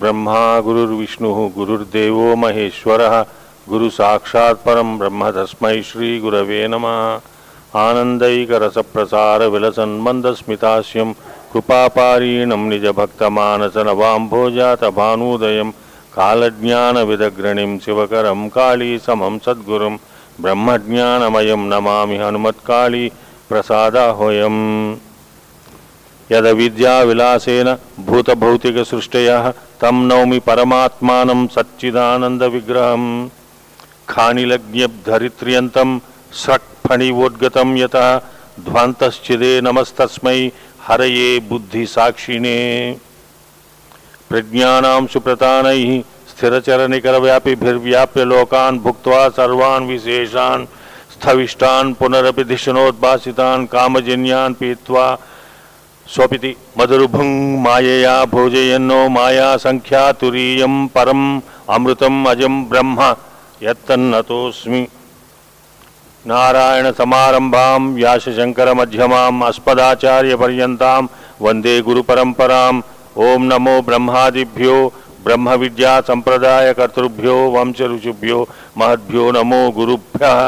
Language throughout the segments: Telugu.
ब्रह्मा गुरुर्विष्णुः गुरुर्देवो महेश्वरः गुरुसाक्षात् परं ब्रह्म तस्मै श्रीगुरवे नमः। आनन्दैकरसप्रसारविलसन्मन्दस्मितास्यं कृपापारीणं निजभक्तमानसनवाम्भोजातभानूदयं कालज्ञानविदग्रणिं शिवकरं कालीसमं सद्गुरुं ब्रह्मज्ञानमयं नमामि हनुमत्काली प्रसादाह्वयम्। यदविद्याविलासेन भूतभौतिकसृष्टयः तं नौमि परमात्मानं सच्चिदानन्दविग्रहम्। खानिलज्ञधरित्र्यन्तं स्रक्फणिवोद्गतं यतः ध्वान्तश्चिदे नमस्तस्मै हरये बुद्धिसाक्षिणे। प्रज्ञानां सुप्रतानैः स्थिरचरनिकरव्यापिभिर्व्याप्य लोकान् भुक्त्वा सर्वान् विशेषान् स्थविष्टान् पुनरपि धिषणोद्भासितान् पीत्वा स्वपिति मधुरुभुङ् मायया भोजयन्नो माया सङ्ख्यातुरीयं परम् अमृतम् अजं ब्रह्म यत्तन्नतोऽस्मि। नारायणसमारम्भां व्यासशङ्करमध्यमाम् अस्मदाचार्यपर्यन्तां वंदे गुरुपरम्पराम् ॐ नमो ब्रह्मादिभ्यो ब्रह्म ब्रह्मविद्यासम्प्रदायकर्तृभ्यो वंशऋषिभ्यो, महद्भ्यो नमो गुरुभ्यः,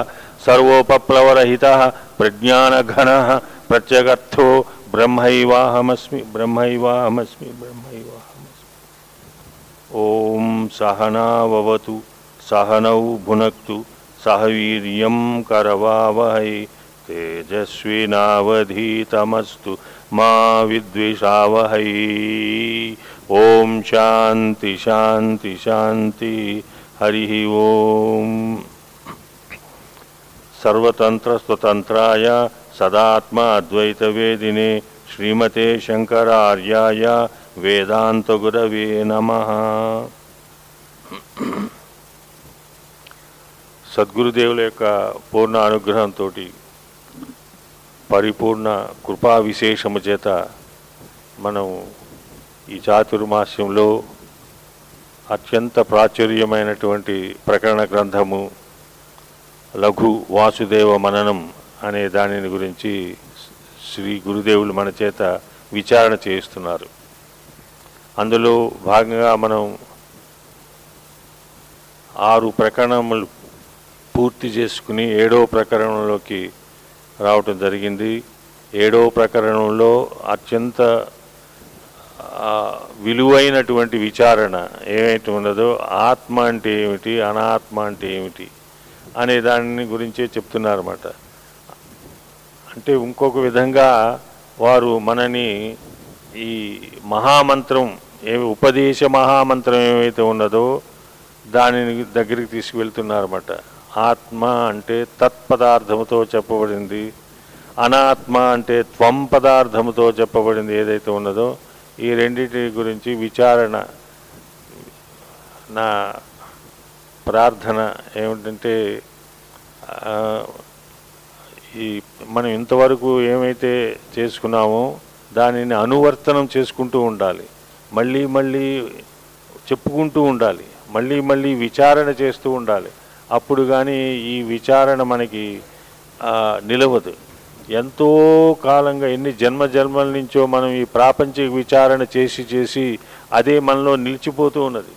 सर्वोपप्लवरहितः, प्रज्ञानघनः, प्रत्यगर्थो ब्रह्मैवाहमस्मि ब्रह्मैवाहमस्मि ब्रह्मैवाहमस्मि। ॐ सहनाववतु सहनौ भुनक्तु सह वीर्यं करवावहै तेजस्विनावधीतमस्तु मा विद्विषावहै। ॐ शान्ति शान्ति शान्ति, हरिः ॐ सर्वतन्त्रस्वतन्त्राय సదాత్మ అద్వైత వేదిని శ్రీమతే శంకరార్యాయ వేదాంతగురవే నమ సద్గురుదేవుల యొక్క పూర్ణ అనుగ్రహంతో పరిపూర్ణ కృపా విశేషము చేత మనం ఈ చాతుర్మాస్యంలో అత్యంత ప్రాచుర్యమైనటువంటి ప్రకరణ గ్రంథము లఘు వాసుదేవ మననం అనే దానిని గురించి శ్రీ గురుదేవులు మన చేత విచారణ చేయిస్తున్నారు. అందులో భాగంగా మనం ఆరు ప్రకరణములు పూర్తి చేసుకుని ఏడో ప్రకరణంలోకి రావటం జరిగింది. ఏడో ప్రకరణంలో అత్యంత విలువైనటువంటి విచారణ ఏమైతే ఉన్నదో ఆత్మ అంటే ఏమిటి అనాత్మ అంటే ఏమిటి అనే దాని గురించే చెప్తున్నారన్నమాట. అంటే ఇంకొక విధంగా వారు మనని ఈ మహామంత్రం ఏ ఉపదేశ మహామంత్రం ఏమైతే ఉన్నదో దానిని దగ్గరికి తీసుకువెళ్తున్నారన్నమాట. ఆత్మ అంటే తత్పదార్థముతో చెప్పబడింది. అనాత్మ అంటే త్వం పదార్థముతో చెప్పబడింది ఏదైతే ఉన్నదో ఈ రెండింటి గురించి విచారణ నా ప్రార్థన ఏమిటంటే ఈ మనం ఇంతవరకు ఏమైతే చేసుకున్నామో దానిని అనువర్తనం చేసుకుంటూ ఉండాలి. మళ్ళీ మళ్ళీ చెప్పుకుంటూ ఉండాలి. మళ్ళీ మళ్ళీ విచారణ చేస్తూ ఉండాలి. అప్పుడు కానీ ఈ విచారణ మనకి నిలవదు. ఎంతో కాలంగా ఎన్ని జన్మ జన్మల నుంచో మనం ఈ ప్రాపంచిక విచారణ చేసి చేసి అదే మనలో నిలిచిపోతూ ఉన్నది.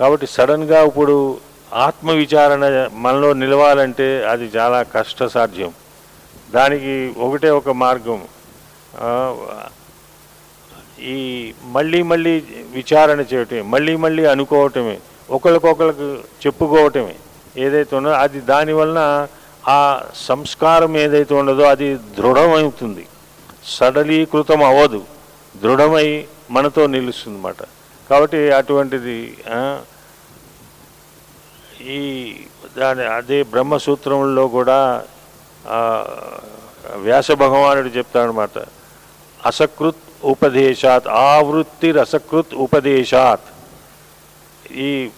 కాబట్టి సడన్గా ఇప్పుడు ఆత్మవిచారణ మనలో నిలవాలంటే అది చాలా కష్టసాధ్యం. దానికి ఒకటే ఒక మార్గం. ఈ మళ్ళీ మళ్ళీ విచారణ చేయటమే మళ్ళీ మళ్ళీ అనుకోవటమే ఒకరికొకరికి చెప్పుకోవటమే ఏదైతే ఉన్నదో అది దానివలన ఆ సంస్కారం ఏదైతే ఉన్నదో అది దృఢమవుతుంది. సడలీకృతం అవ్వదు దృఢమై మనతో నిలుస్తుంది అన్నమాట కాబట్టి అటువంటిది ఈ దాని అదే బ్రహ్మసూత్రంలో కూడా వ్యాస భగవానుడు చెప్తాడనమాట అసకృత్ ఉపదేశాత్ ఆవృత్తి రసకృత్ ఉపదేశాత్. ఈ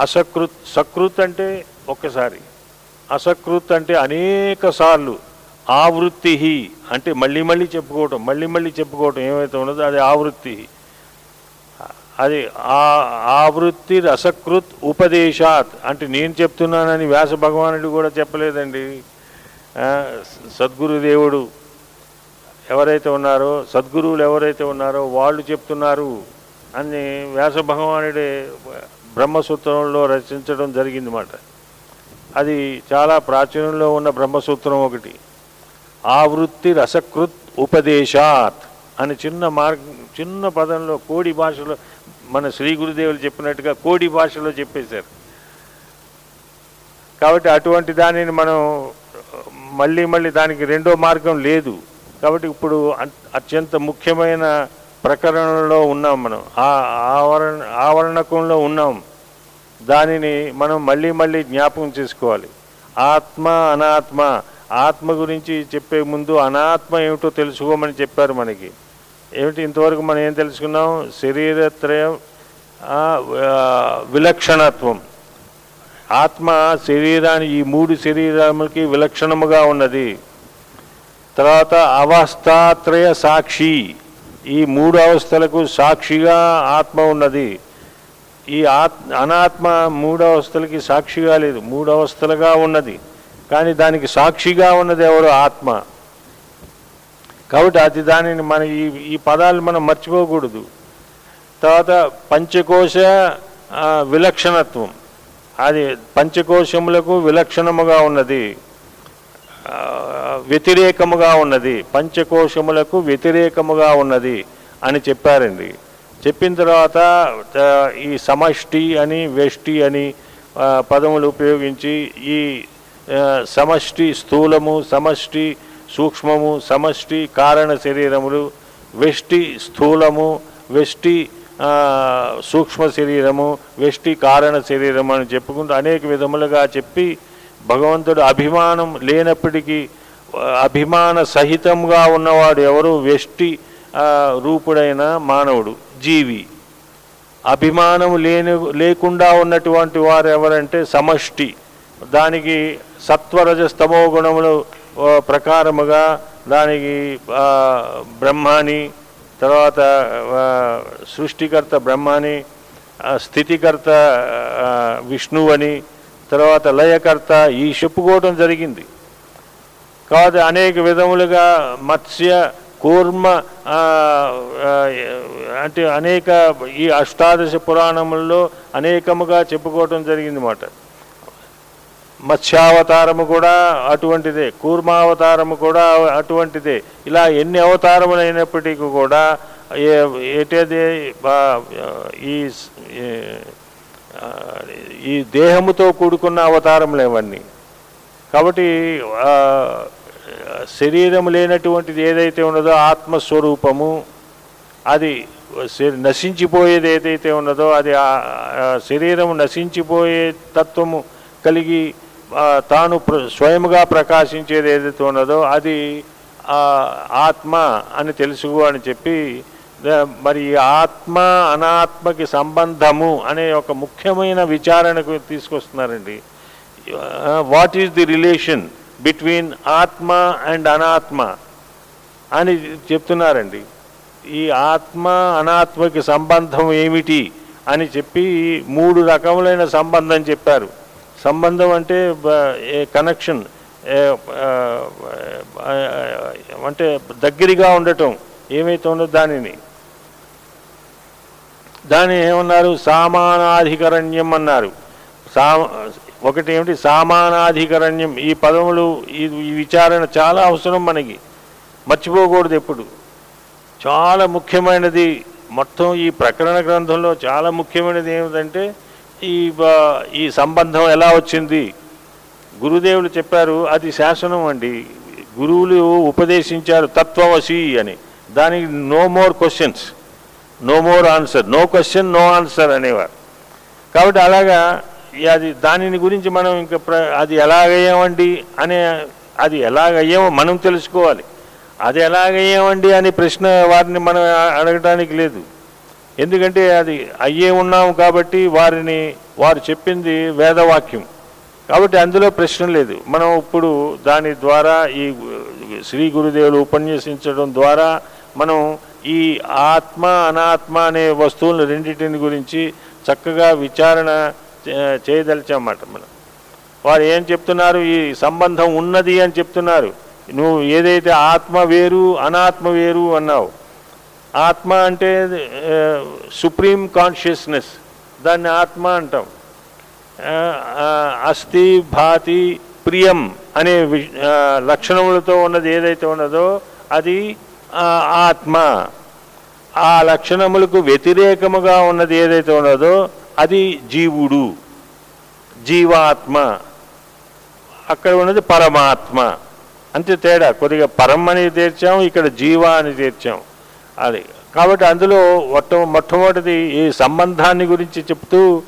అసకృత్ సకృత్ అంటే ఒక్కసారి. అసకృత్ అంటే అనేక సార్లు. ఆవృత్తి అంటే మళ్ళీ మళ్ళీ చెప్పుకోవటం మళ్ళీ మళ్ళీ చెప్పుకోవటం ఏమైతే ఉన్నదో అది ఆవృత్తి అది ఆ ఆవృత్తి రసకృత్ ఉపదేశాత్ అంటే నేను చెప్తున్నానని వ్యాస భగవానుడు కూడా చెప్పలేదండి. సద్గురుదేవుడు ఎవరైతే ఉన్నారో సద్గురువులు ఎవరైతే ఉన్నారో వాళ్ళు చెప్తున్నారు అని వ్యాస భగవానుడే బ్రహ్మసూత్రంలో రచించడం జరిగింది మాట అది చాలా ప్రాచీనంలో ఉన్న బ్రహ్మసూత్రం ఒకటి. ఆవృత్తి రసకృత్ ఉపదేశాత్ అని చిన్న మార్గ చిన్న పదంలో కోడి భాషలో మన శ్రీ గురుదేవులు చెప్పినట్టుగా కోడి భాషలో చెప్పేశారు. కాబట్టి అటువంటి దానిని మనం మళ్ళీ మళ్ళీ దానికి రెండో మార్గం లేదు. కాబట్టి ఇప్పుడు అత్యంత ముఖ్యమైన ప్రకరణలో ఉన్నాం మనం. ఆ ఆవరణ ఆవరణకంలో ఉన్నాం. దానిని మనం మళ్ళీ మళ్ళీ జ్ఞాపకం చేసుకోవాలి. ఆత్మ అనాత్మ. ఆత్మ గురించి చెప్పే ముందు అనాత్మ ఏమిటో తెలుసుకోమని చెప్పారు మనకి. ఏమిటి ఇంతవరకు మనం ఏం తెలుసుకున్నాం? శరీరత్రయం విలక్షణత్వం. ఆత్మ శరీరాన్ని ఈ మూడు శరీరములకి విలక్షణముగా ఉన్నది. తర్వాత అవస్థాత్రయ సాక్షి. ఈ మూడు అవస్థలకు సాక్షిగా ఆత్మ ఉన్నది. ఈ ఆత్ అనాత్మ మూడు అవస్థలకి సాక్షిగా లేదు మూడు అవస్థలుగా ఉన్నది. కానీ దానికి సాక్షిగా ఉన్నది ఎవరు? ఆత్మ. కాబట్టి అది దానిని మన ఈ ఈ పదాలు మనం మర్చిపోకూడదు. తర్వాత పంచకోశ విలక్షణత్వం. అది పంచకోశములకు విలక్షణముగా ఉన్నది. వ్యతిరేకముగా ఉన్నది. పంచకోశములకు వ్యతిరేకముగా ఉన్నది అని చెప్పారండి. చెప్పిన తర్వాత ఈ సమష్టి అని వెష్టి అని పదములు ఉపయోగించి ఈ సమష్టి స్థూలము సమష్టి సూక్ష్మము సమష్టి కారణ శరీరములు వెష్టి స్థూలము వెష్టి సూక్ష్మ శరీరము వెష్టి కారణ శరీరము అని చెప్పుకుంటూ అనేక విధములుగా చెప్పి భగవంతుడు అభిమానం లేనప్పటికీ అభిమాన సహితంగా ఉన్నవాడు ఎవరు? వెష్టి రూపుడైన మానవుడు జీవి. అభిమానం లేని లేకుండా ఉన్నటువంటి వారు ఎవరంటే సమష్టి. దానికి సత్వరజస్తమో గుణములు ప్రకారముగా దానికి బ్రహ్మాని తర్వాత సృష్టికర్త బ్రహ్మాని స్థితికర్త విష్ణువు అని తర్వాత లయకర్త ఈ చెప్పుకోవడం జరిగింది. కాదు అనేక విధములుగా మత్స్య కూర్మ అంటే అనేక ఈ అష్టాదశ పురాణముల్లో అనేకముగా చెప్పుకోవటం జరిగింది మాట. మత్స్యావతారము కూడా అటువంటిదే కూర్మావతారము కూడా అటువంటిదే. ఇలా ఎన్ని అవతారములు అయినప్పటికీ కూడా ఏ- ఈ ఈ దేహముతో కూడుకున్న అవతారములు ఇవన్నీ కాబట్టి శరీరం లేనటువంటిది ఏదైతే ఉన్నదో ఆత్మస్వరూపము అది నశించిపోయేది ఏదైతే ఉన్నదో అది శరీరము శరీరం నశించిపోయే తత్వము కలిగి తాను స్వయముగా ప్రకాశించేది ఏదైతే ఉన్నదో అది ఆత్మ అని తెలుసు అని చెప్పి మరి ఆత్మ అనాత్మకి సంబంధము అనే ఒక ముఖ్యమైన విచారణకు తీసుకొస్తున్నారండి. What is the relation between ఆత్మ అండ్ అనాత్మ అని చెప్తున్నారండి. ఈ ఆత్మ అనాత్మకి సంబంధం ఏమిటి అని చెప్పి మూడు రకములైన సంబంధం చెప్పారు. సంబంధం అంటే ఏ కనెక్షన్ అంటే దగ్గరగా ఉండటం ఏమైతే ఉండదు దానిని. దాన్ని ఏమన్నారు? సామానాధికరణ్యం అన్నారు. సా ఒకటి ఏమిటి? సామానాధికరణ్యం. ఈ పదములు ఈ ఈ విచారణ చాలా అవసరం మనకి. మర్చిపోకూడదు ఎప్పుడు. చాలా ముఖ్యమైనది. మొత్తం ఈ ప్రకరణ గ్రంథంలో చాలా ముఖ్యమైనది ఏమిటంటే ఈ ఈ సంబంధం ఎలా వచ్చింది? గురుదేవులు చెప్పారు అది శాసనం అండి. గురువులు ఉపదేశించారు తత్వవశి అని. దానికి no more questions no more answer no question no answer అనేవారు. కాబట్టి అలాగా అది దానిని గురించి మనం ఇంకా ప్ర అది ఎలాగయ్యామండి అనే అది ఎలాగయ్యామో మనం తెలుసుకోవాలి. అది ఎలాగయ్యామండి అనే ప్రశ్న వారిని మనం అడగటానికి లేదు. ఎందుకంటే అది అయ్యే ఉన్నాం కాబట్టి వారిని వారు చెప్పింది వేదవాక్యం. కాబట్టి అందులో ప్రశ్న లేదు. మనం ఇప్పుడు దాని ద్వారా ఈ శ్రీ గురుదేవులు ఉపన్యసించడం ద్వారా మనం ఈ ఆత్మ అనాత్మ అనే వస్తువులను రెండింటిని గురించి చక్కగా విచారణ చేయదలిచామాట మనం. వారు ఏం చెప్తున్నారు? ఈ సంబంధం ఉన్నది అని చెప్తున్నారు. నువ్వు ఏదైతే ఆత్మ వేరు అనాత్మ వేరు అన్నావు. ఆత్మ అంటే సుప్రీం కాన్షియస్నెస్. దాన్ని ఆత్మ అంటాం. అస్థి భాతి ప్రియం అనే వి- లక్షణములతో ఉన్నది ఏదైతే ఉన్నదో అది ఆత్మ. ఆ లక్షణములకు వ్యతిరేకముగా ఉన్నది ఏదైతే ఉన్నదో అది జీవుడు. జీవాత్మ. అక్కడ ఉన్నది పరమాత్మ. అంతే తేడా. కొద్దిగా పరం అని తీర్చాం ఇక్కడ జీవ అని తీర్చాం. అది. కాబట్టి అందులో మొట్ట మొట్టమొదటిది ఈ సంబంధాన్ని గురించి చెప్తూ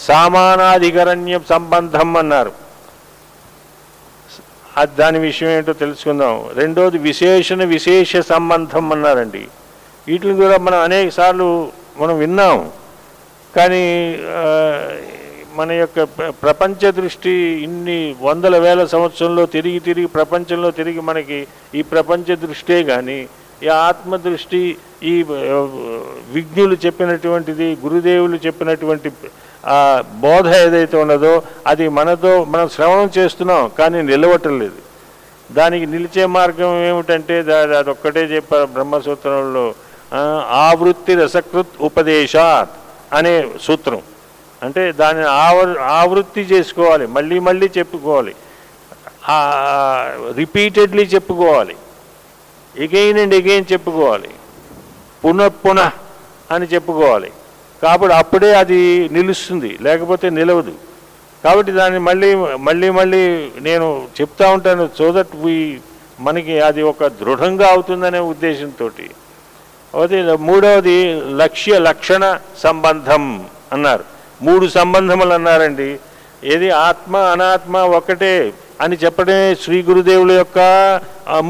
సామానాధికరణ్య సంబంధం అన్నారు. అది దాని విషయం ఏంటో తెలుసుకుందాం. రెండోది విశేషణ విశేష సంబంధం అన్నారండి. వీటిని కూడా మనం అనేక సార్లు మనం విన్నాం. కానీ మన యొక్క ప్రపంచ దృష్టి ఇన్ని వందల వేల సంవత్సరంలో తిరిగి తిరిగి ప్రపంచంలో తిరిగి మనకి ఈ ప్రపంచ దృష్టే కానీ ఈ ఆత్మదృష్టి ఈ విజ్ఞులు చెప్పినటువంటిది గురుదేవులు చెప్పినటువంటి ఆ బోధ ఏదైతే ఉన్నదో అది మనతో మనం శ్రవణం చేస్తున్నాం కానీ నిలవటం లేదు. దానికి నిలిచే మార్గం ఏమిటంటే దాని అదొక్కటే చెప్పారు బ్రహ్మసూత్రంలో ఆవృత్తి రసకృత్ ఉపదేశాత్ అనే సూత్రం. అంటే దానిని ఆవర్ ఆవృత్తి చేసుకోవాలి మళ్ళీ మళ్ళీ చెప్పుకోవాలి. రిపీటెడ్లీ చెప్పుకోవాలి. ఎగైన్ అండ్ ఎగైన్ చెప్పుకోవాలి. పునః పునః అని చెప్పుకోవాలి. కాబట్టి అప్పుడే అది నిలుస్తుంది లేకపోతే నిలవదు. కాబట్టి దాన్ని మళ్ళీ మళ్ళీ మళ్ళీ నేను చెప్తా ఉంటాను సో దట్ వి మనకి అది ఒక దృఢంగా అవుతుందనే ఉద్దేశంతో అది మూడవది లక్ష్య లక్షణ సంబంధం అన్నారు. మూడు సంబంధములు అన్నారండి. ఏది ఆత్మ అనాత్మ ఒకటే అని చెప్పడమే శ్రీ గురుదేవుల యొక్క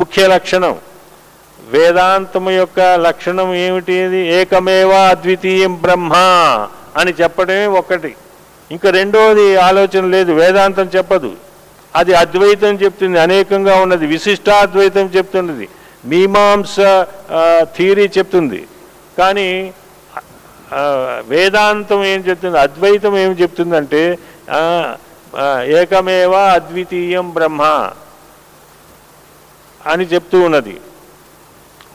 ముఖ్య లక్షణం. వేదాంతము యొక్క లక్షణం ఏమిటి ఏకమేవా అద్వితీయం బ్రహ్మ అని చెప్పడమే ఒకటి. ఇంకా రెండవది ఆలోచన లేదు వేదాంతం చెప్పదు. అది అద్వైతం చెప్తుంది అనేకంగా ఉన్నది విశిష్టాద్వైతం చెప్తున్నది మీమాంస థియరీ చెప్తుంది. కానీ వేదాంతం ఏం చెప్తుంది అద్వైతం ఏం చెప్తుందంటే ఏకమేవా ఏకమేవ అద్వితీయం బ్రహ్మ అని చెప్తూ ఉన్నది.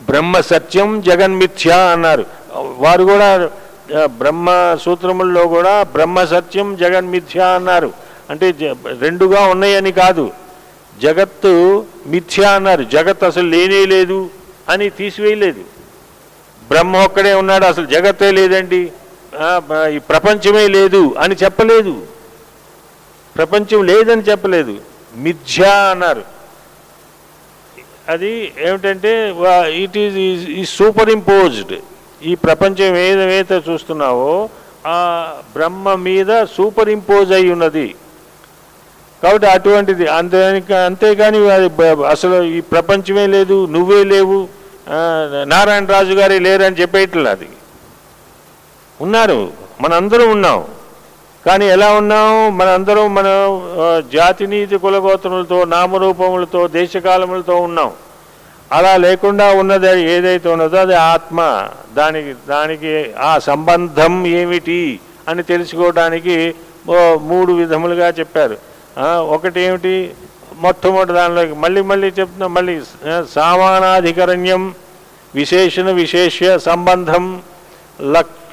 బ్రహ్మ సత్యం జగన్మిథ్య అన్నారు. వారు కూడా బ్రహ్మ సూత్రముల్లో కూడా బ్రహ్మ సత్యం జగన్మిథ్య అన్నారు. అంటే జ- రెండుగా ఉన్నాయని కాదు. జగత్తు మిథ్య అన్నారు. జగత్ అసలు లేనే లేదు అని తీసివేయలేదు. బ్రహ్మ ఒక్కడే ఉన్నాడు అసలు జగత్తే లేదండి. ఈ ప్రపంచమే లేదు అని చెప్పలేదు. ప్రపంచం లేదని చెప్పలేదు. మిథ్య అన్నారు. అది ఏమిటంటే ఇట్ ఈజ్ ఈ సూపర్ ఇంపోజ్డ్ ఈ ప్రపంచం ఏదైతే చూస్తున్నావో ఆ బ్రహ్మ మీద సూపర్ ఇంపోజ్ అయి ఉన్నది. కాబట్టి అటువంటిది అంతే అంతేగాని అది అసలు ఈ ప్రపంచమే లేదు నువ్వే లేవు నారాయణ రాజు గారే లేరని చెప్పేట్లేదు అది. ఉన్నారు మనందరం ఉన్నాం. కానీ ఎలా ఉన్నాం? మనందరం మన జాతినీతి కులగోత్రములతో నామరూపములతో దేశకాలములతో ఉన్నాం. అలా లేకుండా ఉన్నది ఏదైతే ఉన్నదో అది ఆత్మ. దానికి దానికి ఆ సంబంధం ఏమిటి అని తెలుసుకోవడానికి మూడు విధములుగా చెప్పారు. ఒకటి ఏమిటి మొట్టమొదటి దానిలోకి మళ్ళీ మళ్ళీ చెప్తున్నా మళ్ళీ సామానాధికరణ్యం విశేషణ విశేష సంబంధం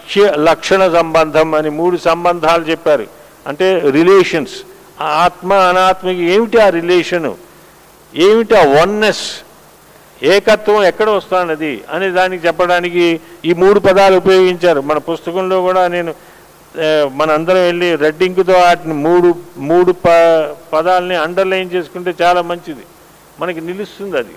లక్ష్య లక్షణ సంబంధం అని మూడు సంబంధాలు చెప్పారు. అంటే రిలేషన్స్ ఆత్మ అనాత్మకి ఏమిటి ఆ రిలేషను ఏమిటి ఆ వన్నెస్ ఏకత్వం ఎక్కడ వస్తున్నది అనే దానికి చెప్పడానికి ఈ మూడు పదాలు ఉపయోగించారు. మన పుస్తకంలో కూడా నేను మన మనందరం వెళ్ళి రెడ్డింగ్తో వాటిని మూడు మూడు ప పదాలని అండర్లైన్ చేసుకుంటే చాలా మంచిది. మనకి నిలుస్తుంది అది.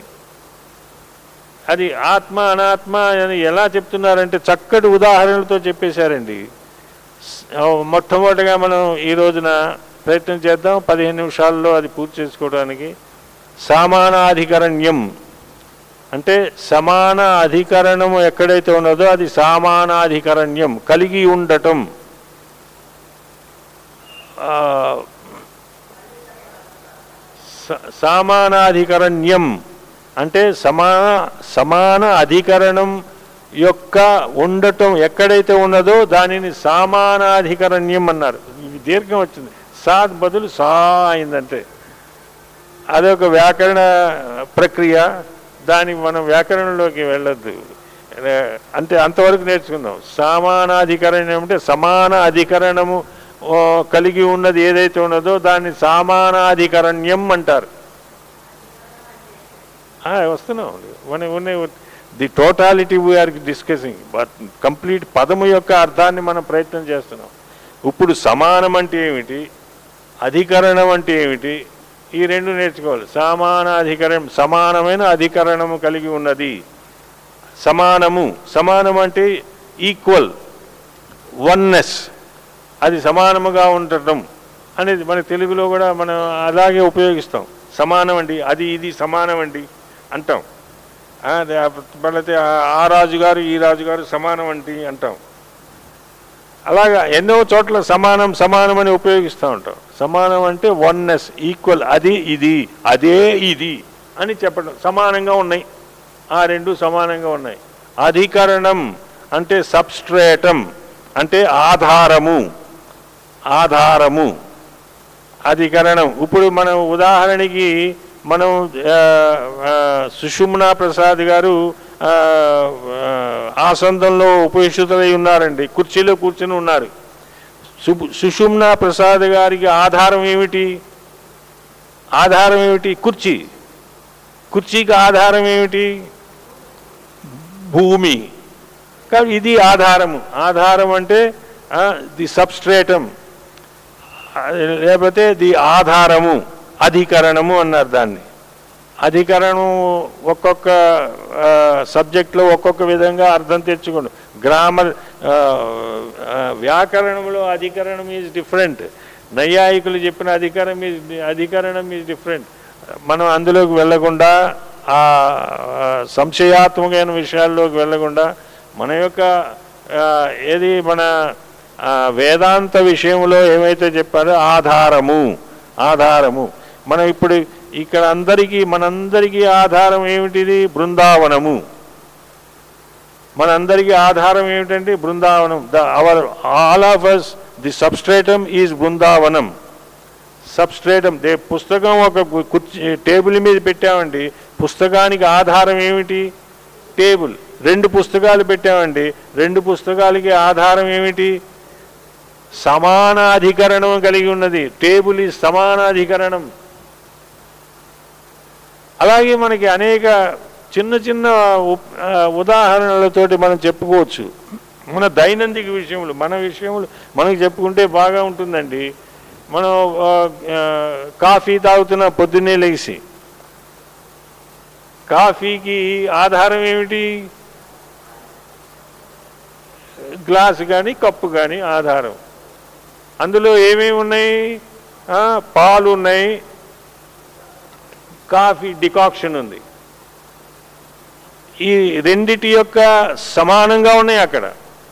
అది ఆత్మ అనాత్మ అని ఎలా చెప్తున్నారంటే చక్కటి ఉదాహరణలతో చెప్పేశారండి. మొట్టమొదటిగా మనం ఈ రోజున ప్రయత్నం చేద్దాం పదిహేను నిమిషాల్లో అది పూర్తి చేసుకోవడానికి. సమానాధికరణ్యం. అంటే సమాన అధికరణము ఎక్కడైతే ఉన్నదో అది సమానాధికరణ్యం కలిగి ఉండటం. ఆ, సామానాధికరణ్యం. అంటే సమాన సమాన అధికరణం యొక్క ఉండటం ఎక్కడైతే ఉన్నదో దానిని సమానాధికరణ్యం అన్నారు. ఇది దీర్ఘం వచ్చింది. సా బదులు సా అయిందంటే. అదొక వ్యాకరణ ప్రక్రియ. దానికి మనం వ్యాకరణలోకి వెళ్ళొద్దు. అంటే అంతవరకు నేర్చుకుందాం. సమానాధికరణం అంటే సమాన అధికరణము కలిగి ఉన్నది ఏదైతే ఉన్నదో దాన్ని సమానాధికరణ్యం అంటారు. వస్తున్నాం. మన ఉన్నాయి the totality we are discussing but complete పదము యొక్క అర్థాన్ని మనం ప్రయత్నం చేస్తున్నాం. ఇప్పుడు సమానం అంటే ఏమిటి? అధికరణం అంటే ఏమిటి? ఈ రెండు నేర్చుకోవాలి. సమాన అధికరణం సమానమైన అధికరణము కలిగి ఉన్నది. సమానము సమానం అంటే ఈక్వల్ వన్నెస్. అది సమానముగా ఉండటం అనేది మన తెలుగులో కూడా మనం అలాగే ఉపయోగిస్తాం. సమానం అండి అది ఇది సమానం అండి అంటాం. మళ్ళీ ఆ రాజుగారు ఈ రాజుగారు సమానం అంటే అంటాం. అలాగా ఎన్నో చోట్ల సమానం సమానం అని ఉపయోగిస్తూ ఉంటాం. సమానం అంటే వన్నెస్ ఈక్వల్ అది ఇది అదే ఇది అని చెప్పడం. సమానంగా ఉన్నాయి. ఆ రెండు సమానంగా ఉన్నాయి. అధికరణం అంటే సబ్స్ట్రేటం అంటే ఆధారము ఆధారము అధికరణం. ఇప్పుడు మనం ఉదాహరణకి మనం సుషుమ్నా ప్రసాద్ గారు ఆ, ఆసందంలో ఉపేక్షితులై ఉన్నారండి. కుర్చీలో కూర్చుని ఉన్నారు. సు- సుషుమ్నా ప్రసాద్ గారికి ఆధారం ఏమిటి? ఆధారం ఏమిటి? కుర్చీ. కుర్చీకి ఆధారం ఏమిటి? భూమి. కాబట్టి ఇది ఆధారము. ఆధారం అంటే ది సబ్స్ట్రేటం. లేకపోతే ది ఆధారము. అధికరణము అన్నారు దాన్ని. అధికరణం ఒక్కొక్క సబ్జెక్ట్లో ఒక్కొక్క విధంగా అర్థం తెచ్చుకోండి. గ్రామర్ వ్యాకరణంలో అధికరణం ఈజ్ డిఫరెంట్ నైయాయికులు చెప్పిన అధికారం ఈజ్ అధికరణం ఈజ్ డిఫరెంట్ మనం అందులోకి వెళ్ళకుండా ఆ సంశయాత్మకమైన విషయాల్లోకి వెళ్ళకుండా మన యొక్క ఏది మన వేదాంత విషయంలో ఏమైతే చెప్పారో ఆధారము ఆధారము. మనం ఇప్పుడు ఇక్కడ అందరికీ మనందరికీ ఆధారం ఏమిటిది? బృందావనము. మనందరికీ ఆధారం ఏమిటంటే Brindavanam. The our all of us the substratum is Brindavanam. Substratum దే పుస్తకం ఒక కుర్చీ టేబుల్ మీద పెట్టామండి. పుస్తకానికి ఆధారం ఏమిటి? టేబుల్. రెండు పుస్తకాలు పెట్టామండి. రెండు పుస్తకాలకి ఆధారం ఏమిటి? సమానాధికరణం కలిగి ఉన్నది. టేబుల్ ఈ సమానాధికరణం. అలాగే మనకి అనేక చిన్న చిన్న ఉదాహరణలతోటి మనం చెప్పుకోవచ్చు. మన దైనందిక విషయములు మన విషయములు మనకి చెప్పుకుంటే బాగా ఉంటుందండి. మనం కాఫీ తాగుతున్న పొద్దున్నే లేచి. కాఫీకి ఆధారం ఏమిటి? గ్లాస్ కానీ కప్పు కానీ ఆధారం. అందులో ఏమేమి ఉన్నాయి పాలు ఉన్నాయి కాఫీ డికాక్షన్ ఉంది. ఈ రెండిటి యొక్క సమానంగా ఉన్నాయి అక్కడ.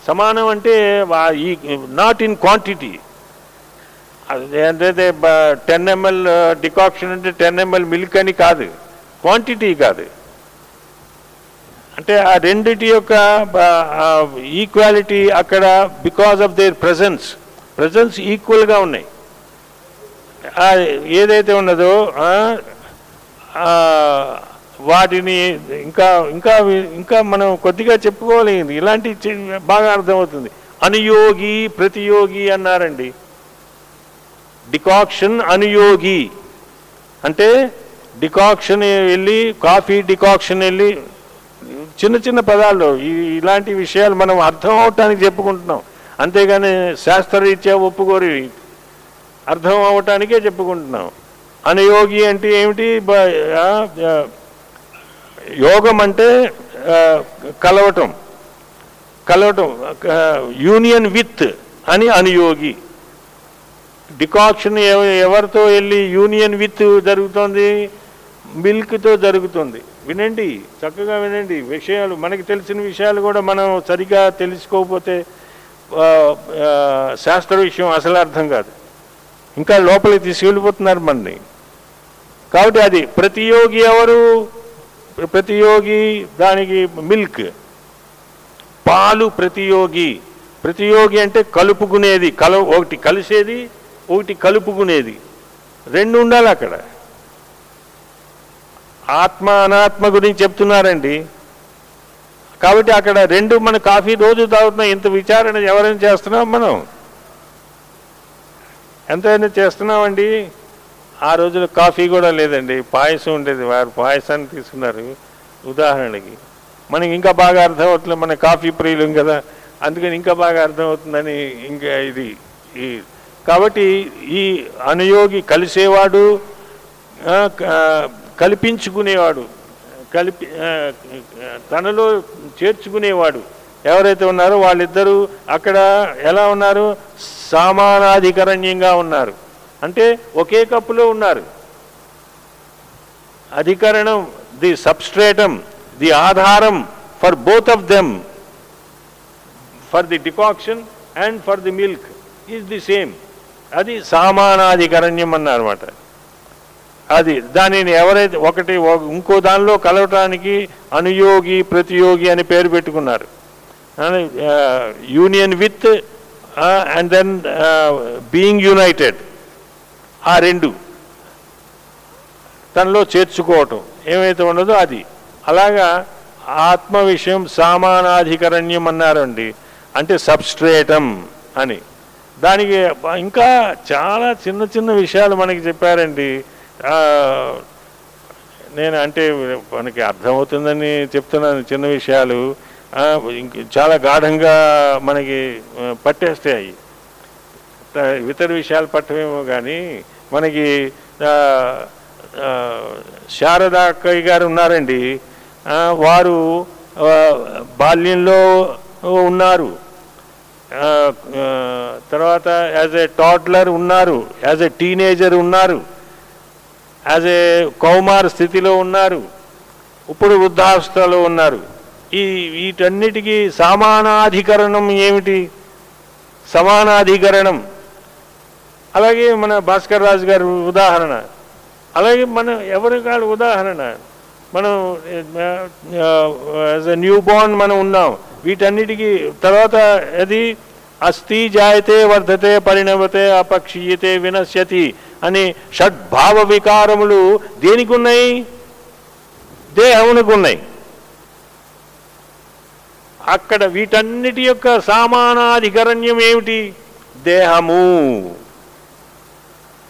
సమానం అంటే ఈ నాట్ ఇన్ క్వాంటిటీ అంటే టెన్ ఎంఎల్ డికాక్షన్ అంటే టెన్ ఎంఎల్ మిల్క్ అని కాదు. క్వాంటిటీ కాదు. అంటే ఆ రెండిటి యొక్క ఈక్వాలిటీ అక్కడ because of their presence presence ఈక్వల్గా ఉన్నాయి. ఏదైతే ఉన్నదో వాటిని ఇంకా ఇంకా ఇంకా మనం కొద్దిగా చెప్పుకోవాలి. ఇలాంటి బాగా అర్థమవుతుంది. అనుయోగి ప్రతియోగి అన్నారండి. డికాక్షన్ అనుయోగి. అంటే డికాక్షన్ వెళ్ళి కాఫీ డికాక్షన్ వెళ్ళి చిన్న చిన్న పదాలు ఈ ఇలాంటి విషయాలు మనం అర్థం అవటానికి చెప్పుకుంటున్నాం. అంతేగాని శాస్త్రరీత్యా ఒప్పుకోరు. అర్థం అవటానికే చెప్పుకుంటున్నాం. అనుయోగి అంటే ఏమిటి? యోగం అంటే కలవటం. కలవటం యూనియన్ విత్ అని అనుయోగి. డికాక్షన్ ఎవ- ఎవరితో వెళ్ళి యూనియన్ విత్ జరుగుతోంది? మిల్క్తో జరుగుతుంది. వినండి చక్కగా వినండి. విషయాలు మనకి తెలిసిన విషయాలు కూడా మనం సరిగా తెలుసుకోకపోతే శాస్త్ర విషయం అసలు అర్థం కాదు. ఇంకా లోపలికి తీసుకెళ్ళిపోతున్నారు మనని. కాబట్టి అది ప్రతియోగి ఎవరు? ప్రతియోగి దానికి మిల్క్. పాలు ప్రతియోగి ప్రతియోగి అంటే కలుపుకునేది కల ఒకటి కలిసేది ఒకటి కలుపుకునేది. రెండు ఉండాలి అక్కడ. ఆత్మ అనాత్మ గురించి చెప్తున్నారండి. కాబట్టి అక్కడ రెండు మన కాఫీ రోజు తాగుతున్నాం ఇంత విచారణ ఎవరైనా చేస్తున్నాం మనం? ఎంతైనా చేస్తున్నామండి. ఆ రోజుల్లో కాఫీ కూడా లేదండి. పాయసం ఉండేది. వారు పాయసాన్ని తీసుకున్నారు ఉదాహరణకి. మనకి ఇంకా బాగా అర్థమవుతుంది. మన కాఫీ ప్రియులం కదా. అందుకని ఇంకా బాగా అర్థమవుతుందని ఇంకా ఇది ఈ కాబట్టి ఈ అనుయోగి కలిసేవాడు కల్పించుకునేవాడు కలిపి తనలో చేర్చుకునేవాడు. ఎవరైతే ఉన్నారో వాళ్ళిద్దరూ అక్కడ ఎలా ఉన్నారు? సమానాధికరణ్యంగా ఉన్నారు. అంటే ఒకే కప్పులో ఉన్నారు. అధికరణం ది సబ్స్ట్రేటం ది ఆధారం for both of them. For the decoction and for the milk is the same. అది సామానాధికరణ్యం అన్నమాట అది దానిని ఎవరైతే ఒకటి ఇంకో దానిలో కలవటానికి అనుయోగి ప్రతియోగి అని పేరు పెట్టుకున్నారు. Union with and then being united ఆ రెండు. తనలో చేర్చుకోవటం. ఏమైతే ఉండదో అది. అలాగా ఆత్మ విషయం సామానాధికరణ్యం అన్నారండి. అంటే సబ్స్ట్రేటం అని. దానికి ఇంకా చాలా చిన్న చిన్న విషయాలు మనకి చెప్పారండి. నేను అంటే మనకి అర్థమవుతుందని చెప్తున్నాను చిన్న విషయాలు. చాలా గాఢంగా మనకి పట్టేస్తాయి. ఇతర విషయాలు పట్టమేమో కానీ మనకి శారదా అక్కయ్య గారు ఉన్నారండి. వారు బాల్యంలో ఉన్నారు. తర్వాత యాజ్ ఏ టాడ్లర్ ఉన్నారు యాజ్ ఏ టీనేజర్ ఉన్నారు యాజ్ ఏ కౌమార్ స్థితిలో ఉన్నారు ఇప్పుడు వృద్ధావస్థలో ఉన్నారు. ఈ వీటన్నిటికీ సమానాధికరణం ఏమిటి? సమానాధికరణం. అలాగే మన భాస్కర్ రాజు గారి ఉదాహరణ. అలాగే మన ఎవరి కాదు ఉదాహరణ? మనం యాజ్ ఎ న్యూ బోర్న్ మనం ఉన్నాం. వీటన్నిటికీ తర్వాత అది అస్థి జాయతే వర్ధతే పరిణమతే అపక్షీయతే వినశ్యతి అని షడ్భావ వికారములు దేనికి ఉన్నాయి దేహమునికి ఉన్నాయి అక్కడ వీటన్నిటి యొక్క సామానాధికరణ్యం ఏమిటి దేహము.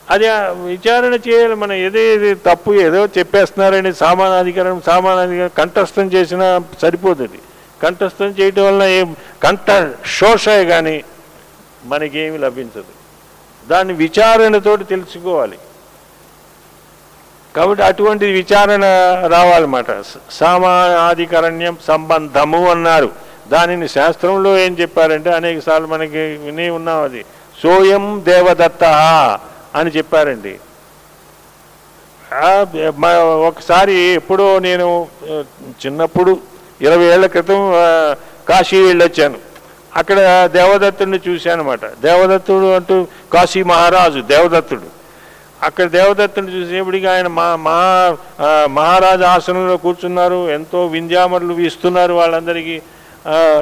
అది విచారణ చేయాలి. మనం ఏదేది తప్పు ఏదో చెప్పేస్తున్నారని సామానాధికరణం సామానాధికరణం కంఠస్థం చేసినా సరిపోతుంది కంఠస్థం చేయటం వలన ఏం కంఠ శోషే కానీ మనకేమి లభించదు. దాన్ని విచారణతోటి తెలుసుకోవాలి. కాబట్టి అటువంటి విచారణ రావాలన్నమాట. సామానాధికరణ్యం సంబంధము అన్నారు. దానిని శాస్త్రంలో ఏం చెప్పారంటే అనేక సార్లు మనకి విని ఉన్నాం అది. సోయం దేవదత్త అని చెప్పారండి. ఒకసారి ఎప్పుడో నేను చిన్నప్పుడు ఇరవై ఏళ్ళ క్రితం కాశీ వెళ్ళొచ్చాను. అక్కడ దేవదత్తుడిని చూశానమాట దేవదత్తుడు అంటూ కాశీ మహారాజు దేవదత్తుడు. అక్కడ దేవదత్తుని చూసేప్పటికి ఆయన మా మహా మహారాజు ఆసనంలో కూర్చున్నారు. ఎంతో వింధ్యామరులు వీస్తున్నారు వాళ్ళందరికీ.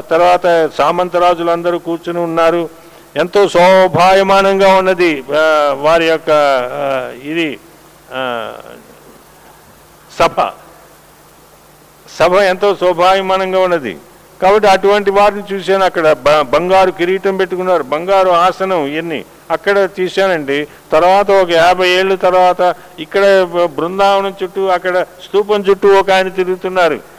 తర్వాత సామంతరాజులందరూ కూర్చుని ఉన్నారు. ఎంతో శోభాయమానంగా ఉన్నది వారి యొక్క ఇది సభ. సభ ఎంతో శోభాయమానంగా ఉన్నది. కాబట్టి అటువంటి వారిని చూశాను అక్కడ. బ- బంగారు కిరీటం పెట్టుకున్నారు. బంగారు ఆసనం ఇవన్నీ అక్కడ చూశానండి తర్వాత ఒక యాభై ఏళ్ళ తర్వాత ఇక్కడ బృందావనం చుట్టూ అక్కడ స్తూపం చుట్టూ ఒక ఆయన తిరుగుతున్నారు.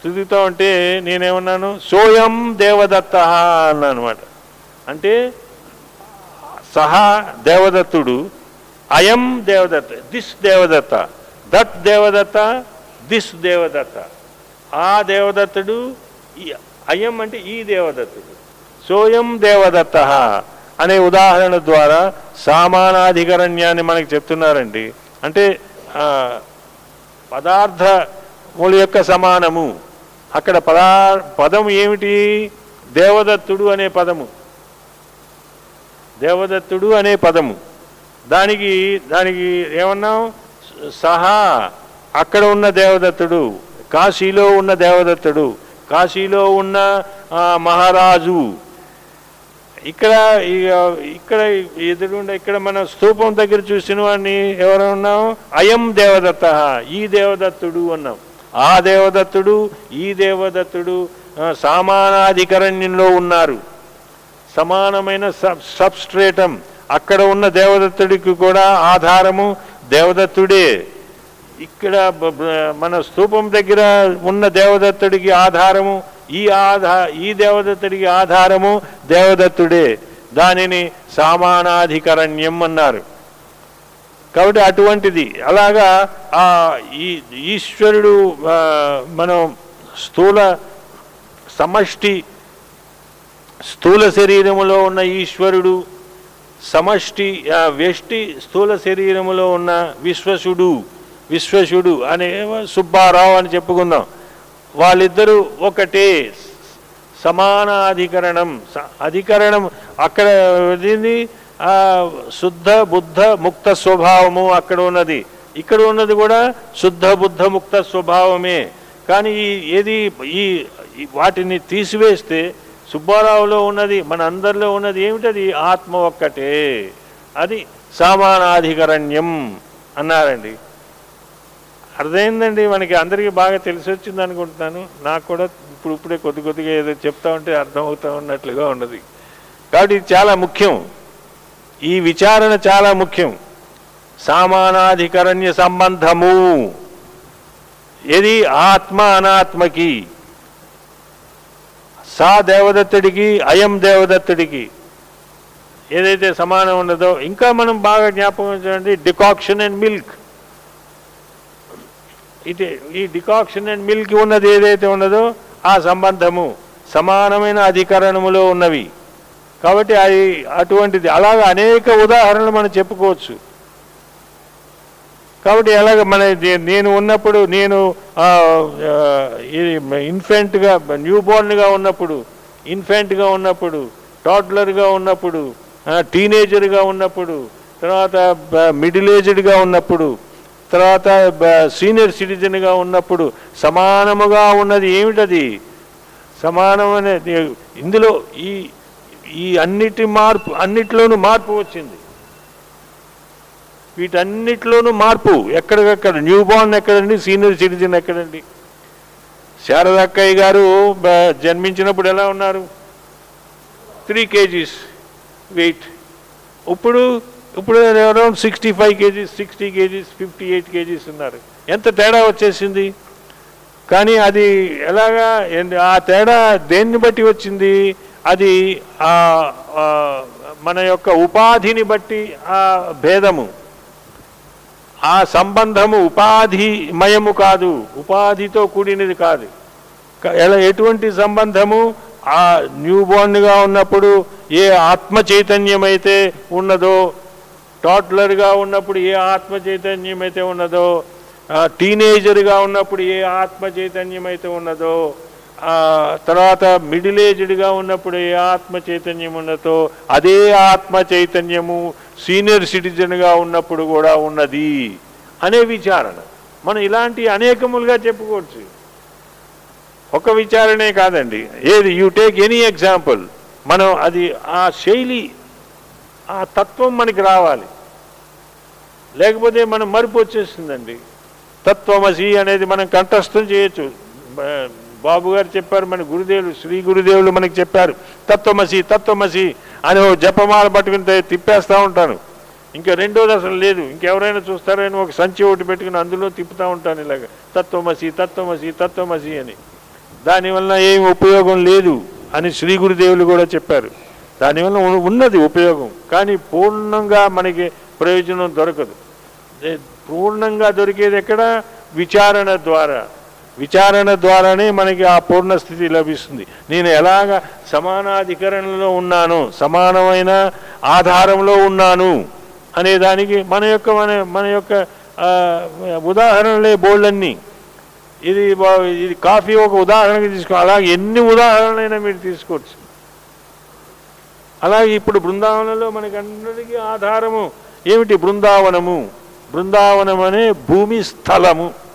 స్థుతితో ఉంటే నేనేమన్నాను? సోయం దేవదత్త అన్నమాట అనమాట అంటే సహా దేవదత్తుడు అయం Devadatta this Devadatta that Devadatta this Devadatta. ఆ దేవదత్తుడు అయం అంటే ఈ దేవదత్తుడు. సోయం దేవదత్త అనే ఉదాహరణ ద్వారా సామానాధికరణ్యాన్ని మనకి చెప్తున్నారండి. అంటే పదార్థముల యొక్క సమానము అక్కడ పదా పదము ఏమిటి? దేవదత్తుడు అనే పదము. దేవదత్తుడు అనే పదము. దానికి దానికి ఏమన్నాం? సహా అక్కడ ఉన్న దేవదత్తుడు కాశీలో ఉన్న దేవదత్తుడు కాశీలో ఉన్న మహారాజు. ఇక్కడ ఇక్కడ ఎదురుండ ఇక్కడ మన స్థూపం దగ్గర చూసిన వాడిని ఎవరు ఉన్నాం అయం దేవదత్త ఈ దేవదత్తుడు అన్నాం. ఆ దేవదత్తుడు ఈ దేవదత్తుడు సమానాధికరణ్యంలో సామానాధికరణ్యంలో ఉన్నారు. సమానమైన సబ్ సబ్స్ట్రేటం అక్కడ ఉన్న దేవదత్తుడికి కూడా ఆధారము దేవదత్తుడే. ఇక్కడ మన స్థూపం దగ్గర ఉన్న దేవదత్తుడికి ఆధారము ఈ ఆధా ఈ దేవదత్తుడికి ఆధారము దేవదత్తుడే. దానిని సామానాధికరణ్యం అన్నారు. కాబట్టి అటువంటిది. అలాగా ఆ ఈ ఈశ్వరుడు మనం స్థూల సమష్టి స్థూల శరీరములో ఉన్న ఈశ్వరుడు సమష్టి వ్యష్టి స్థూల శరీరములో ఉన్న విశ్వసుడు విశ్వసుడు అనే సుబ్బారావు అని చెప్పుకుందాం. వాళ్ళిద్దరూ ఒకటే సమాన అధికరణం అధికరణం అక్కడ శుద్ధ బుద్ధ ముక్త స్వభావము అక్కడ ఉన్నది. ఇక్కడ ఉన్నది కూడా శుద్ధ బుద్ధ ముక్త స్వభావమే. కానీ ఈ ఏది ఈ వాటిని తీసివేస్తే సుబ్బారావులో ఉన్నది మన అందరిలో ఉన్నది ఏమిటది? ఆత్మ ఒక్కటే. అది సామానాధికరణ్యం అన్నారండి. అర్థమైందండి? మనకి అందరికీ బాగా తెలిసి వచ్చింది అనుకుంటున్నాను. నాకు కూడా ఇప్పుడు ఇప్పుడే కొద్ది కొద్దిగా ఏదో చెప్తా ఉంటే అర్థమవుతా ఉన్నట్లుగా ఉన్నది. కాబట్టి ఇది చాలా ముఖ్యం. ఈ విచారణ చాలా ముఖ్యం. సామానాధికరణ్య సంబంధము. ఇది ఆత్మ అనాత్మకి? సా దేవదత్తుడికి అయం దేవదత్తుడికి ఏదైతే సమానం ఉన్నదో ఇంకా మనం బాగా జ్ఞాపకం ఉంచండి డికాక్షన్ అండ్ మిల్క్. ఇది ఈ డికాక్షన్ అండ్ మిల్క్ ఉన్నది ఏదైతే ఉన్నదో ఆ సంబంధము సమానమైన అధికరణములో ఉన్నవి. కాబట్టి అది అటువంటిది. అలాగ అనేక ఉదాహరణలు మనం చెప్పుకోవచ్చు. కాబట్టి ఎలాగ మన నేను ఉన్నప్పుడు నేను ఇన్ఫెంట్గా న్యూ బోర్న్గా ఉన్నప్పుడు ఇన్ఫెంట్గా ఉన్నప్పుడు టాడ్లర్గా ఉన్నప్పుడు టీనేజర్గా ఉన్నప్పుడు తర్వాత మిడిల్ ఏజ్డ్గా ఉన్నప్పుడు తర్వాత బ- సీనియర్ సిటిజన్గా ఉన్నప్పుడు సమానముగా ఉన్నది ఏమిటది? సమానమనే ఇందులో ఈ ఈ అన్నిటి మార్పు అన్నిట్లోనూ మార్పు వచ్చింది. వీటన్నిటిలోనూ మార్పు ఎక్కడికక్కడ న్యూ బార్న్ ఎక్కడండి సీనియర్ సిటిజన్ ఎక్కడండి? శారదక్కయ్య గారు బ- జన్మించినప్పుడు ఎలా ఉన్నారు? Three kgs weight. ఇప్పుడు ఇప్పుడు around sixty five kgs sixty kgs fifty eight kgs ఉన్నారు. ఎంత తేడా వచ్చేసింది? కానీ అది ఎలాగా ఆ తేడా దేన్ని బట్టి వచ్చింది? అది మన యొక్క ఉపాధిని బట్టి ఆ భేదము. ఆ సంబంధము ఉపాధిమయము కాదు. ఉపాధితో కూడినది కాదు. ఎలా ఎటువంటి సంబంధము? ఆ న్యూ బోర్న్గా ఉన్నప్పుడు ఏ ఆత్మ చైతన్యం అయితే ఉన్నదో టాట్లర్గా ఉన్నప్పుడు ఏ ఆత్మ చైతన్యం అయితే ఉన్నదో టీనేజర్గా ఉన్నప్పుడు ఏ ఆత్మ చైతన్యం అయితే ఉన్నదో తర్వాత మిడిల్ ఏజ్డ్గా ఉన్నప్పుడు ఏ ఆత్మ చైతన్యం ఉన్నదో అదే ఆత్మ చైతన్యము సీనియర్ సిటిజన్గా ఉన్నప్పుడు కూడా ఉన్నది అనే విచారణ. మనం ఇలాంటి అనేకములుగా చెప్పుకోవచ్చు. ఒక విచారణే కాదండి. ఏది? యూ టేక్ ఎనీ ఎగ్జాంపుల్ మనం అది ఆ శైలి ఆ తత్వం మనకి రావాలి. లేకపోతే మనం మరుపు వచ్చేస్తుందండి తత్వమసి అనేది మనం కంఠస్థం చేయొచ్చు. బాబు గారు చెప్పారు మన గురుదేవులు శ్రీ గురుదేవులు మనకి చెప్పారు తత్వమసి తత్వమసి అని ఓ జపమాల పట్టుకుని తిప్పేస్తూ ఉంటాను. ఇంకా రెండోది అసలు లేదు. ఇంకెవరైనా చూస్తారని ఒక సంచి ఒకటి పెట్టుకుని అందులో తిప్పుతూ ఉంటాను ఇలాగ. తత్వమసి తత్వమసి తత్వమసి అని. దానివల్ల ఏం ఉపయోగం లేదు అని శ్రీ గురుదేవులు కూడా చెప్పారు. దానివల్ల ఉన్నది ఉపయోగం. కానీ పూర్ణంగా మనకి ప్రయోజనం దొరకదు. పూర్ణంగా దొరికేది ఎక్కడ? విచారణ ద్వారా. విచారణ ద్వారానే మనకి ఆ పూర్ణ స్థితి లభిస్తుంది. నేను ఎలాగ సమానాధికరణలో ఉన్నాను సమానమైన ఆధారంలో ఉన్నాను అనే దానికి మన యొక్క మన మన యొక్క ఉదాహరణలే బోల్డన్నీ. ఇది బా- ఇది కాఫీ ఒక ఉదాహరణకి తీసుకో అలాగే ఎన్ని ఉదాహరణలైనా మీరు తీసుకోవచ్చు. అలాగే ఇప్పుడు బృందావనంలో మనకి అందరికీ ఆధారము. ఏమిటి బృందావనము? బృందావనం అనే భూమి స్థలము.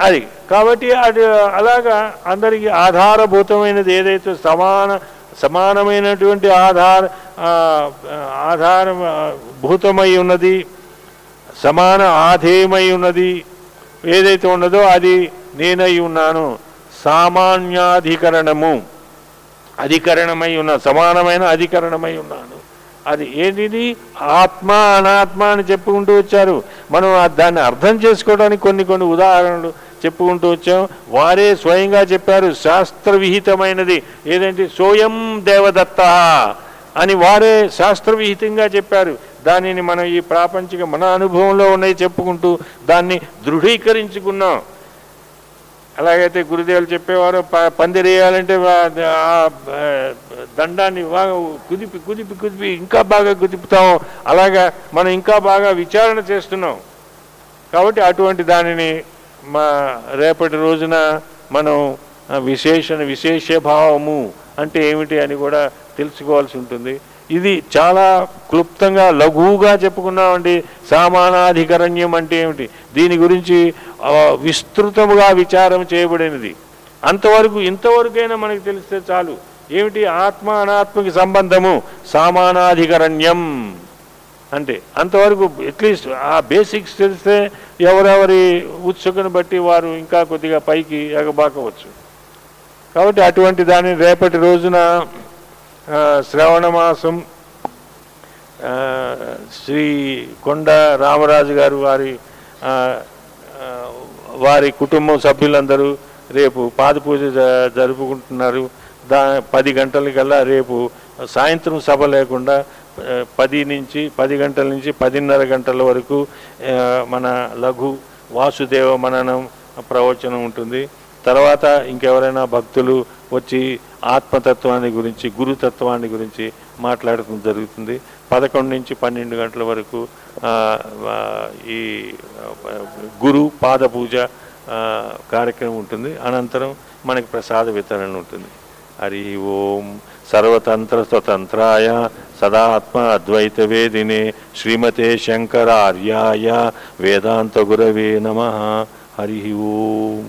అది. కాబట్టి అది అలాగా అందరికీ ఆధారభూతమైనది ఏదైతే సమాన సమానమైనటువంటి ఆధార ఆధార ఆధారం భూతమై ఉన్నది సమాన ఆధేయమై ఉన్నది ఏదైతే ఉన్నదో అది నేనై ఉన్నాను. సామాన్యాధికరణము. అధికరణమై ఉన్న సమానమైన అధికరణమై ఉన్నాను. అది ఏది ఆత్మ అనాత్మ అని చెప్పుకుంటూ వచ్చారు. మనం దాన్ని అర్థం చేసుకోవడానికి కొన్ని కొన్ని ఉదాహరణలు చెప్పుకుంటూ వచ్చాం. వారే స్వయంగా చెప్పారు శాస్త్ర విహితమైనది ఏదంటే స్వయం దేవదత్త అని వారే శాస్త్ర విహితంగా చెప్పారు. దానిని మనం ఈ ప్రాపంచిక మన అనుభవంలో ఉన్నాయి చెప్పుకుంటూ దాన్ని దృఢీకరించుకున్నాం. అలాగైతే గురుదేవులు చెప్పేవారు ప- పందిరేయాలంటే ఆ, దండాన్ని బాగా కుదిపి కుదిపి కుదిపి ఇంకా బాగా కుదిపుతాం. అలాగా మనం ఇంకా బాగా విచారణ చేస్తున్నాం. కాబట్టి అటువంటి దానిని మా రేపటి రోజున మనం విశేషణ విశేష భావము అంటే ఏమిటి అని కూడా తెలుసుకోవాల్సి ఉంటుంది. ఇది చాలా క్లుప్తంగా లఘువుగా చెప్పుకున్నామండి. సామానాధికరణ్యం అంటే ఏమిటి? దీని గురించి విస్తృతముగా విచారం చేయబడినది. అంతవరకు ఇంతవరకైనా మనకు తెలిస్తే చాలు. ఏమిటి? ఆత్మ అనాత్మకి సంబంధము. సామానాధికరణ్యం. అంటే అంతవరకు అట్లీస్ట్ ఆ బేసిక్స్ తెలిస్తే ఎవరెవరి ఉత్సుకను బట్టి వారు ఇంకా కొద్దిగా పైకి ఎగబాకవచ్చు. కాబట్టి అటువంటి దాన్ని రేపటి రోజున ఆ, శ్రవణ మాసం ఆ, శ్రీ కొండ రామరాజు గారు వారి ఆ, వారి కుటుంబం సభ్యులందరూ రేపు పాదపూజ జ- జరుపుకుంటున్నారు. దా పది గంటలకల్లా రేపు సాయంత్రం సభ లేకుండా పది నుంచి పది గంటల నుంచి పదిన్నర గంటల వరకు మన లఘు వాసుదేవ మననం ప్రవచనం ఉంటుంది. తర్వాత ఇంకెవరైనా భక్తులు వచ్చి ఆత్మతత్వాన్ని గురించి గురుతత్వాన్ని గురించి మాట్లాడటం జరుగుతుంది. పదకొండు నుంచి పన్నెండు గంటల వరకు ఈ గురు పాద పూజ కార్యక్రమం ఉంటుంది. అనంతరం మనకి ప్రసాద వితరణ ఉంటుంది. హరి ఓం సర్వతంత్ర స్వతంత్రాయ సదాత్మ అద్వైత వేదినే శ్రీమతే శంకరార్యాయ వేదాంత గురవే నమ హరి ఓం